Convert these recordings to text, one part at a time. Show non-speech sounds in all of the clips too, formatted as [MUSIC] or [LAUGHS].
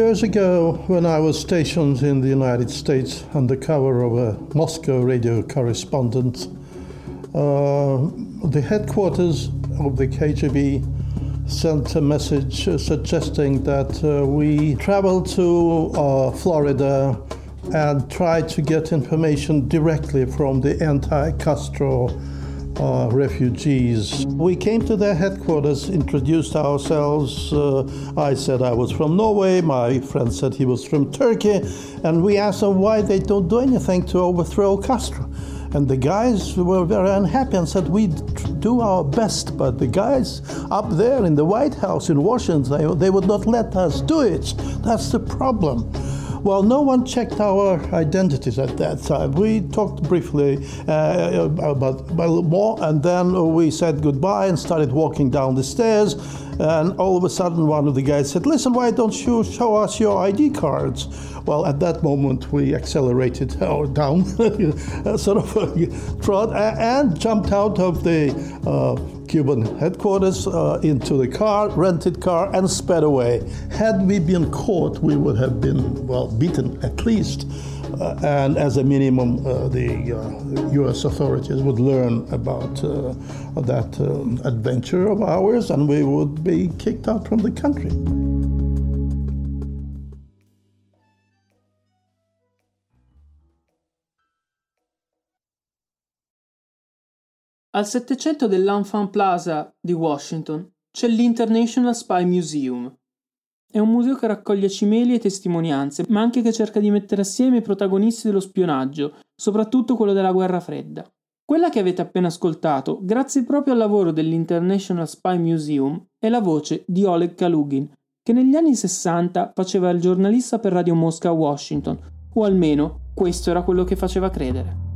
Years ago, when I was stationed in the United States under cover of a Moscow radio correspondent, uh, the headquarters of the KGB sent a message suggesting that uh, we travel to uh, Florida and try to get information directly from the anti Castro uh, refugees. We came to their headquarters, introduced ourselves. Uh, I said I was from Norway, my friend said he was from Turkey, and we asked them why they don't do anything to overthrow Castro. And the guys were very unhappy and said, We do our best, but the guys up there in the White House in Washington, they, they would not let us do it. That's the problem. Well, no one checked our identities at that time. We talked briefly uh, about, about more, and then we said goodbye and started walking down the stairs. And all of a sudden, one of the guys said, Listen, why don't you show us your ID cards? Well, at that moment, we accelerated [LAUGHS] uh, down, [LAUGHS] sort of trod, and jumped out of the uh, Cuban headquarters uh, into the car, rented car, and sped away. Had we been caught, we would have been, well, beaten at least. Uh, and as a minimum, uh, the US uh, authorities would learn about that um, adventure of ours and we would be kicked out from the country. Al Settecento dell'Enfant Plaza di Washington c'è l'International Spy Museum. È un museo che raccoglie cimeli e testimonianze, ma anche che cerca di mettere assieme i protagonisti dello spionaggio, soprattutto quello della guerra fredda. Quella che avete appena ascoltato, grazie proprio al lavoro dell'International Spy Museum, è la voce di Oleg Kalugin, che negli anni 60 faceva il giornalista per Radio Mosca a Washington, o almeno questo era quello che faceva credere.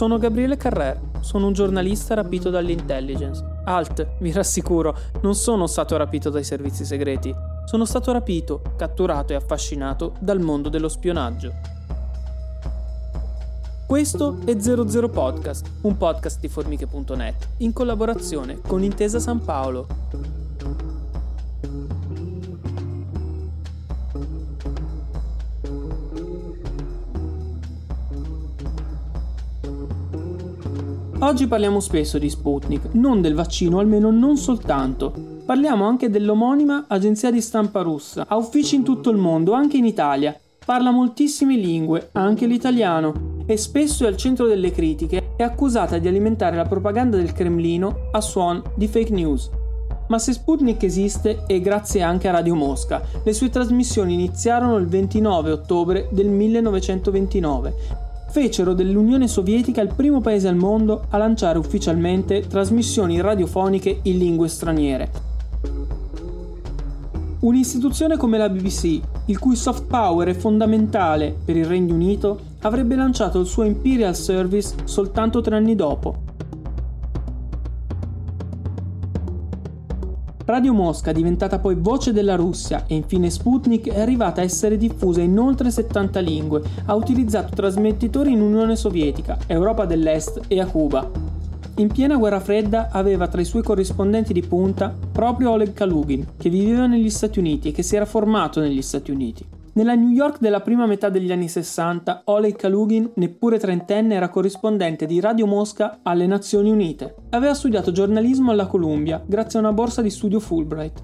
Sono Gabriele Carrer, sono un giornalista rapito dall'intelligence. Alt, vi rassicuro, non sono stato rapito dai servizi segreti. Sono stato rapito, catturato e affascinato dal mondo dello spionaggio. Questo è 00 Podcast, un podcast di formiche.net, in collaborazione con Intesa San Paolo. Oggi parliamo spesso di Sputnik, non del vaccino, almeno non soltanto. Parliamo anche dell'omonima agenzia di stampa russa, ha uffici in tutto il mondo, anche in Italia. Parla moltissime lingue, anche l'italiano, e spesso è al centro delle critiche, è accusata di alimentare la propaganda del Cremlino a suon di fake news. Ma se Sputnik esiste è grazie anche a Radio Mosca. Le sue trasmissioni iniziarono il 29 ottobre del 1929 fecero dell'Unione Sovietica il primo paese al mondo a lanciare ufficialmente trasmissioni radiofoniche in lingue straniere. Un'istituzione come la BBC, il cui soft power è fondamentale per il Regno Unito, avrebbe lanciato il suo Imperial Service soltanto tre anni dopo, Radio Mosca, diventata poi voce della Russia e infine Sputnik, è arrivata a essere diffusa in oltre 70 lingue, ha utilizzato trasmettitori in Unione Sovietica, Europa dell'Est e a Cuba. In piena guerra fredda aveva tra i suoi corrispondenti di punta proprio Oleg Kalugin, che viveva negli Stati Uniti e che si era formato negli Stati Uniti. Nella New York della prima metà degli anni 60, Oleg Kalugin, neppure trentenne, era corrispondente di Radio Mosca alle Nazioni Unite. Aveva studiato giornalismo alla Columbia grazie a una borsa di studio Fulbright.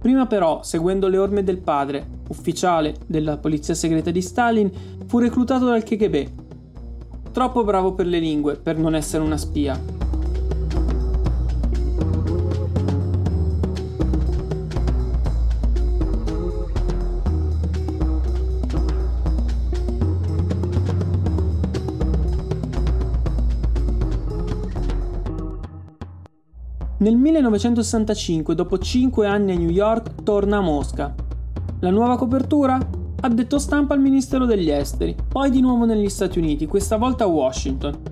Prima però, seguendo le orme del padre, ufficiale della polizia segreta di Stalin, fu reclutato dal KGB. Troppo bravo per le lingue per non essere una spia. Nel 1965, dopo 5 anni a New York, torna a Mosca. La nuova copertura? Ha detto stampa al Ministero degli Esteri, poi di nuovo negli Stati Uniti, questa volta a Washington.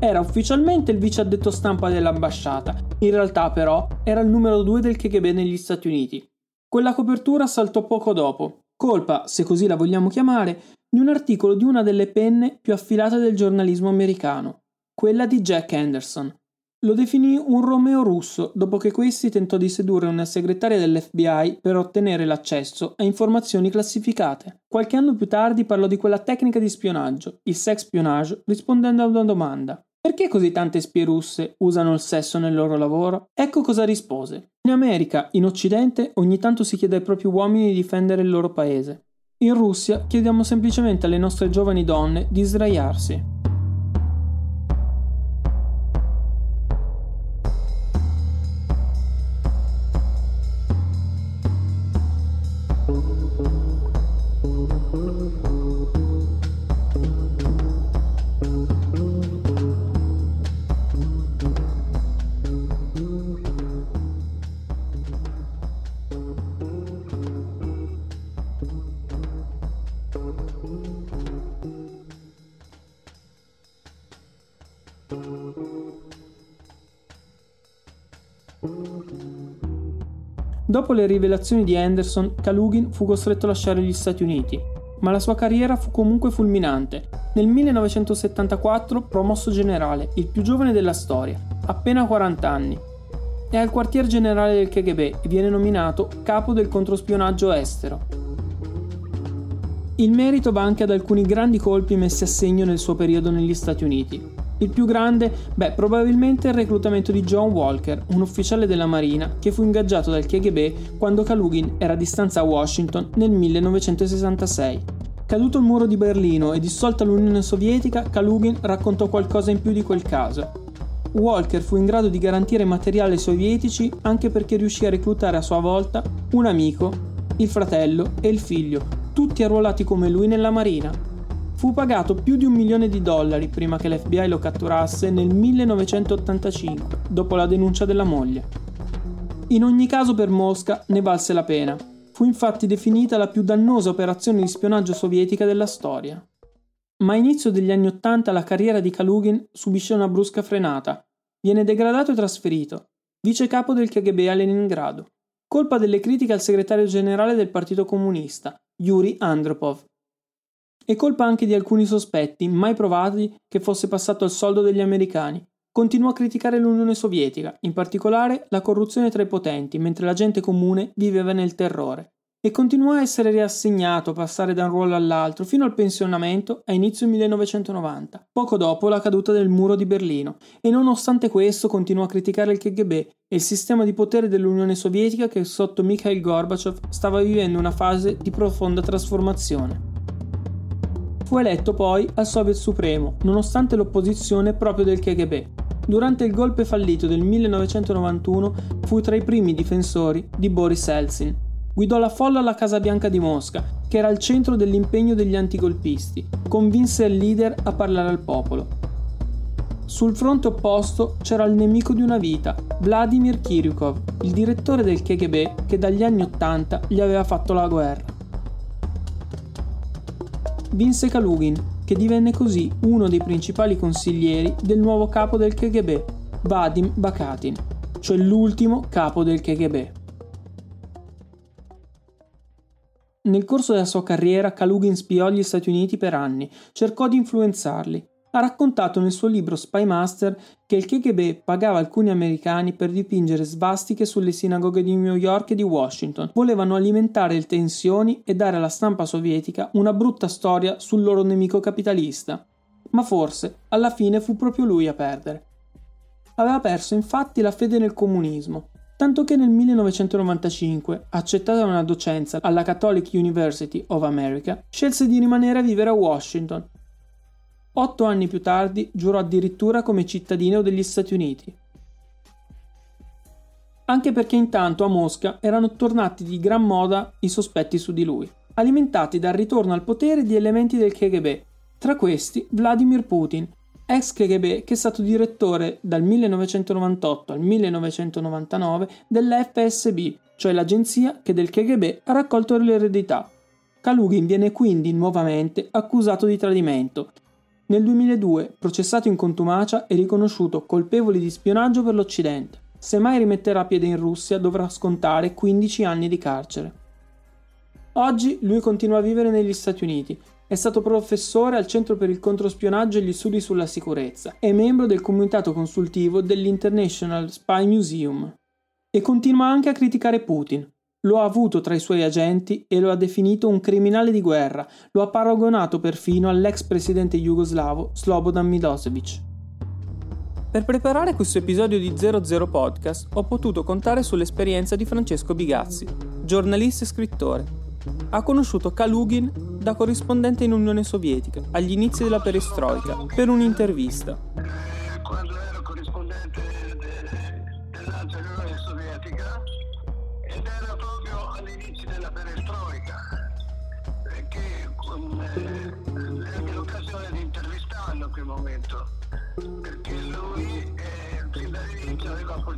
Era ufficialmente il vice addetto stampa dell'ambasciata, in realtà però era il numero 2 del KGB negli Stati Uniti. Quella copertura saltò poco dopo, colpa, se così la vogliamo chiamare, di un articolo di una delle penne più affilate del giornalismo americano, quella di Jack Anderson, lo definì un Romeo russo dopo che questi tentò di sedurre una segretaria dell'FBI per ottenere l'accesso a informazioni classificate. Qualche anno più tardi parlò di quella tecnica di spionaggio, il sex spionage, rispondendo a una domanda. Perché così tante spie russe usano il sesso nel loro lavoro? Ecco cosa rispose. In America, in Occidente, ogni tanto si chiede ai propri uomini di difendere il loro paese. In Russia chiediamo semplicemente alle nostre giovani donne di sdraiarsi. Dopo le rivelazioni di Anderson, Kalugin fu costretto a lasciare gli Stati Uniti, ma la sua carriera fu comunque fulminante. Nel 1974 promosso generale, il più giovane della storia, appena 40 anni. È al quartier generale del KGB e viene nominato capo del controspionaggio estero. Il merito va anche ad alcuni grandi colpi messi a segno nel suo periodo negli Stati Uniti. Il più grande? Beh, probabilmente il reclutamento di John Walker, un ufficiale della Marina che fu ingaggiato dal KGB quando Kalugin era a distanza a Washington nel 1966. Caduto il muro di Berlino e dissolta l'Unione Sovietica, Kalugin raccontò qualcosa in più di quel caso. Walker fu in grado di garantire materiali sovietici anche perché riuscì a reclutare a sua volta un amico, il fratello e il figlio, tutti arruolati come lui nella Marina. Fu pagato più di un milione di dollari prima che l'FBI lo catturasse nel 1985, dopo la denuncia della moglie. In ogni caso per Mosca ne valse la pena. Fu infatti definita la più dannosa operazione di spionaggio sovietica della storia. Ma a inizio degli anni Ottanta la carriera di Kalugin subisce una brusca frenata. Viene degradato e trasferito, vice capo del KGB a Leningrado, colpa delle critiche al segretario generale del Partito Comunista, Yuri Andropov, e colpa anche di alcuni sospetti, mai provati, che fosse passato al soldo degli americani. Continuò a criticare l'Unione Sovietica, in particolare la corruzione tra i potenti, mentre la gente comune viveva nel terrore. E continuò a essere riassegnato, passare da un ruolo all'altro, fino al pensionamento a inizio 1990, poco dopo la caduta del muro di Berlino, e nonostante questo continuò a criticare il KGB e il sistema di potere dell'Unione Sovietica che sotto Mikhail Gorbachev stava vivendo una fase di profonda trasformazione. Fu eletto poi al Soviet Supremo, nonostante l'opposizione proprio del KGB. Durante il golpe fallito del 1991 fu tra i primi difensori di Boris Eltsin. Guidò la folla alla Casa Bianca di Mosca, che era al centro dell'impegno degli antigolpisti. Convinse il leader a parlare al popolo. Sul fronte opposto c'era il nemico di una vita, Vladimir Kiryukov, il direttore del KGB che dagli anni Ottanta gli aveva fatto la guerra vinse Kalugin, che divenne così uno dei principali consiglieri del nuovo capo del KGB, Vadim Bakatin, cioè l'ultimo capo del KGB. Nel corso della sua carriera Kalugin spiò gli Stati Uniti per anni, cercò di influenzarli, ha raccontato nel suo libro Spy Master che il KGB pagava alcuni americani per dipingere svastiche sulle sinagoghe di New York e di Washington. Volevano alimentare le tensioni e dare alla stampa sovietica una brutta storia sul loro nemico capitalista. Ma forse, alla fine, fu proprio lui a perdere. Aveva perso infatti la fede nel comunismo, tanto che nel 1995, accettata una docenza alla Catholic University of America, scelse di rimanere a vivere a Washington Otto anni più tardi giurò addirittura come cittadino degli Stati Uniti. Anche perché intanto a Mosca erano tornati di gran moda i sospetti su di lui, alimentati dal ritorno al potere di elementi del KGB, tra questi Vladimir Putin, ex KGB che è stato direttore dal 1998 al 1999 dell'FSB, cioè l'agenzia che del KGB ha raccolto l'eredità. Kalugin viene quindi nuovamente accusato di tradimento. Nel 2002, processato in contumacia, è riconosciuto colpevole di spionaggio per l'Occidente. Se mai rimetterà piede in Russia dovrà scontare 15 anni di carcere. Oggi lui continua a vivere negli Stati Uniti, è stato professore al Centro per il Controspionaggio e gli Studi sulla Sicurezza e membro del comitato consultivo dell'International Spy Museum. E continua anche a criticare Putin. Lo ha avuto tra i suoi agenti e lo ha definito un criminale di guerra, lo ha paragonato perfino all'ex presidente jugoslavo Slobodan Milosevic. Per preparare questo episodio di 00 Podcast ho potuto contare sull'esperienza di Francesco Bigazzi, giornalista e scrittore, ha conosciuto Kalugin da corrispondente in Unione Sovietica agli inizi della perestroica per un'intervista.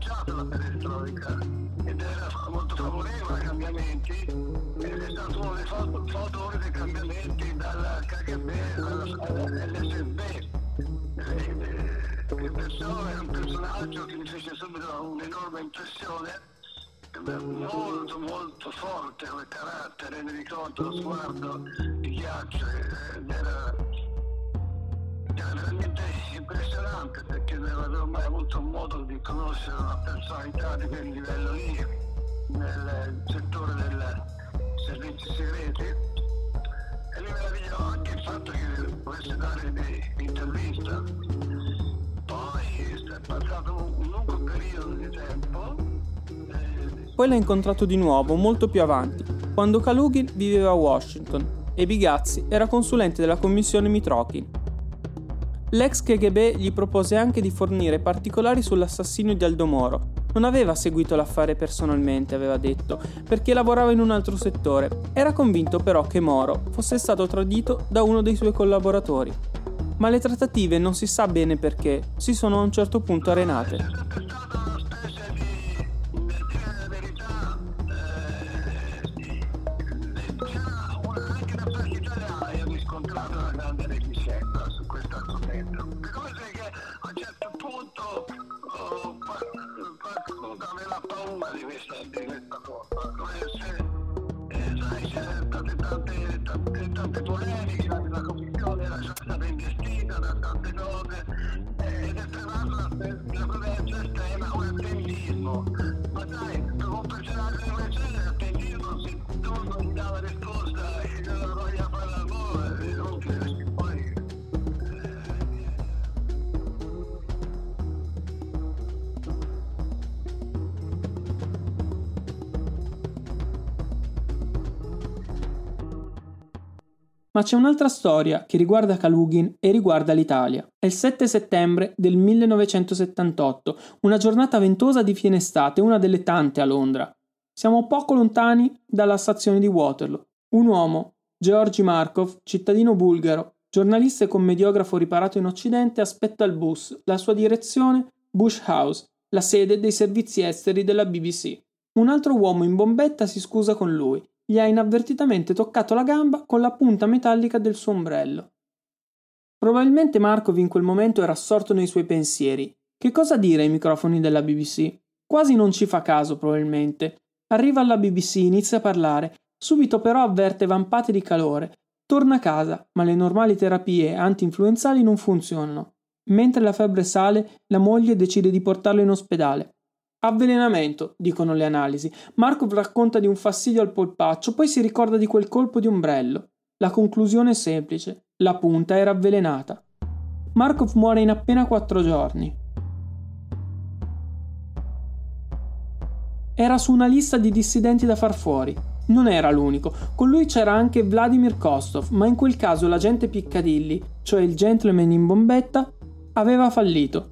Appoggiato la perestroica ed era molto favorevole ai cambiamenti stato uno dei fautori dei cambiamenti dalla KGB all'SFB. Il persone è un personaggio che mi fece subito un'enorme impressione, molto molto forte come carattere, mi ricordo lo sguardo di ghiaccio ed era, era veramente impressionante perché non avevo mai avuto modo di conoscere una personalità di quel livello lì nel settore del servizi segreti e mi meravigliò anche il fatto che potesse dare un'intervista. Poi è passato un lungo periodo di tempo. E... Poi l'ha incontrato di nuovo, molto più avanti, quando Kalugin viveva a Washington e Bigazzi era consulente della commissione Mitrokin. L'ex KGB gli propose anche di fornire particolari sull'assassinio di Aldo Moro, non aveva seguito l'affare personalmente, aveva detto, perché lavorava in un altro settore. Era convinto però che Moro fosse stato tradito da uno dei suoi collaboratori. Ma le trattative, non si sa bene perché, si sono a un certo punto arenate. more. Ma c'è un'altra storia che riguarda Kalugin e riguarda l'Italia. È il 7 settembre del 1978, una giornata ventosa di fine estate, una delle tante a Londra. Siamo poco lontani dalla stazione di Waterloo. Un uomo, Georgi Markov, cittadino bulgaro, giornalista e commediografo riparato in Occidente, aspetta il bus, la sua direzione Bush House, la sede dei servizi esteri della BBC. Un altro uomo in bombetta si scusa con lui gli ha inavvertitamente toccato la gamba con la punta metallica del suo ombrello. Probabilmente Markov in quel momento era assorto nei suoi pensieri. Che cosa dire ai microfoni della BBC? Quasi non ci fa caso, probabilmente. Arriva alla BBC, inizia a parlare, subito però avverte vampate di calore. Torna a casa, ma le normali terapie anti-influenzali non funzionano. Mentre la febbre sale, la moglie decide di portarlo in ospedale. Avvelenamento, dicono le analisi. Markov racconta di un fastidio al polpaccio, poi si ricorda di quel colpo di ombrello. La conclusione è semplice: la punta era avvelenata. Markov muore in appena quattro giorni. Era su una lista di dissidenti da far fuori. Non era l'unico, con lui c'era anche Vladimir Kostov, ma in quel caso l'agente Piccadilly, cioè il gentleman in bombetta, aveva fallito.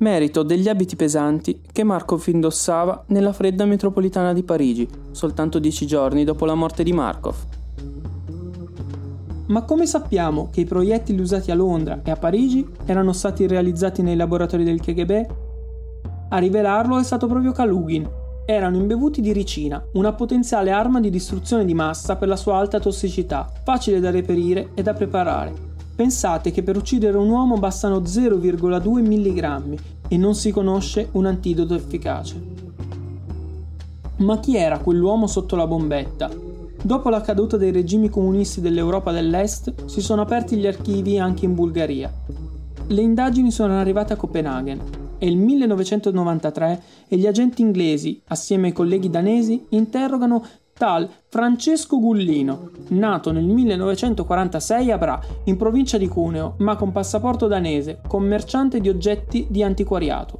Merito degli abiti pesanti che Markov indossava nella fredda metropolitana di Parigi, soltanto dieci giorni dopo la morte di Markov. Ma come sappiamo che i proiettili usati a Londra e a Parigi erano stati realizzati nei laboratori del KGB? A rivelarlo è stato proprio Kalugin. Erano imbevuti di ricina, una potenziale arma di distruzione di massa per la sua alta tossicità, facile da reperire e da preparare. Pensate che per uccidere un uomo bastano 0,2 mg e non si conosce un antidoto efficace. Ma chi era quell'uomo sotto la bombetta? Dopo la caduta dei regimi comunisti dell'Europa dell'Est si sono aperti gli archivi anche in Bulgaria. Le indagini sono arrivate a Copenaghen. È il 1993 e gli agenti inglesi, assieme ai colleghi danesi, interrogano tal Francesco Gullino, nato nel 1946 a Bra, in provincia di Cuneo, ma con passaporto danese, commerciante di oggetti di antiquariato.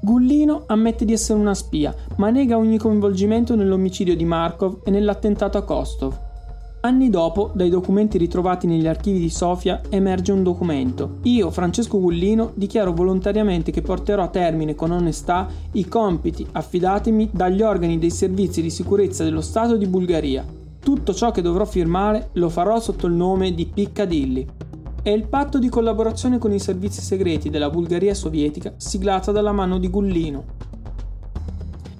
Gullino ammette di essere una spia, ma nega ogni coinvolgimento nell'omicidio di Markov e nell'attentato a Kostov. Anni dopo, dai documenti ritrovati negli archivi di Sofia, emerge un documento. Io, Francesco Gullino, dichiaro volontariamente che porterò a termine con onestà i compiti affidatemi dagli organi dei servizi di sicurezza dello Stato di Bulgaria. Tutto ciò che dovrò firmare lo farò sotto il nome di Piccadilly è il patto di collaborazione con i servizi segreti della Bulgaria sovietica siglato dalla mano di Gullino.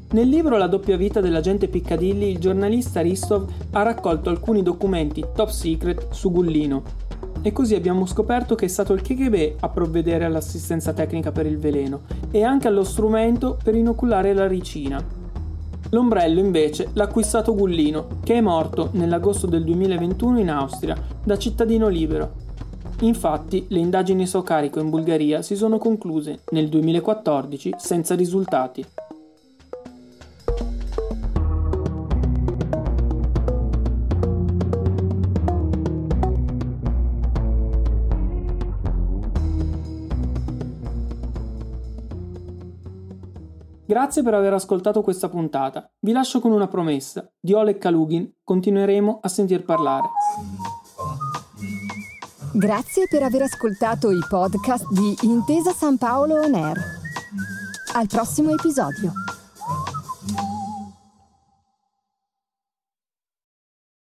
Nel libro La doppia vita dell'agente Piccadilly il giornalista Ristov ha raccolto alcuni documenti top secret su Gullino e così abbiamo scoperto che è stato il KGB a provvedere all'assistenza tecnica per il veleno e anche allo strumento per inoculare la ricina. L'ombrello invece l'ha acquistato Gullino, che è morto nell'agosto del 2021 in Austria, da cittadino libero, Infatti, le indagini a suo carico in Bulgaria si sono concluse nel 2014 senza risultati. Grazie per aver ascoltato questa puntata. Vi lascio con una promessa. Di Oleg Kalugin continueremo a sentir parlare. Grazie per aver ascoltato i podcast di Intesa San Paolo On Air. Al prossimo episodio.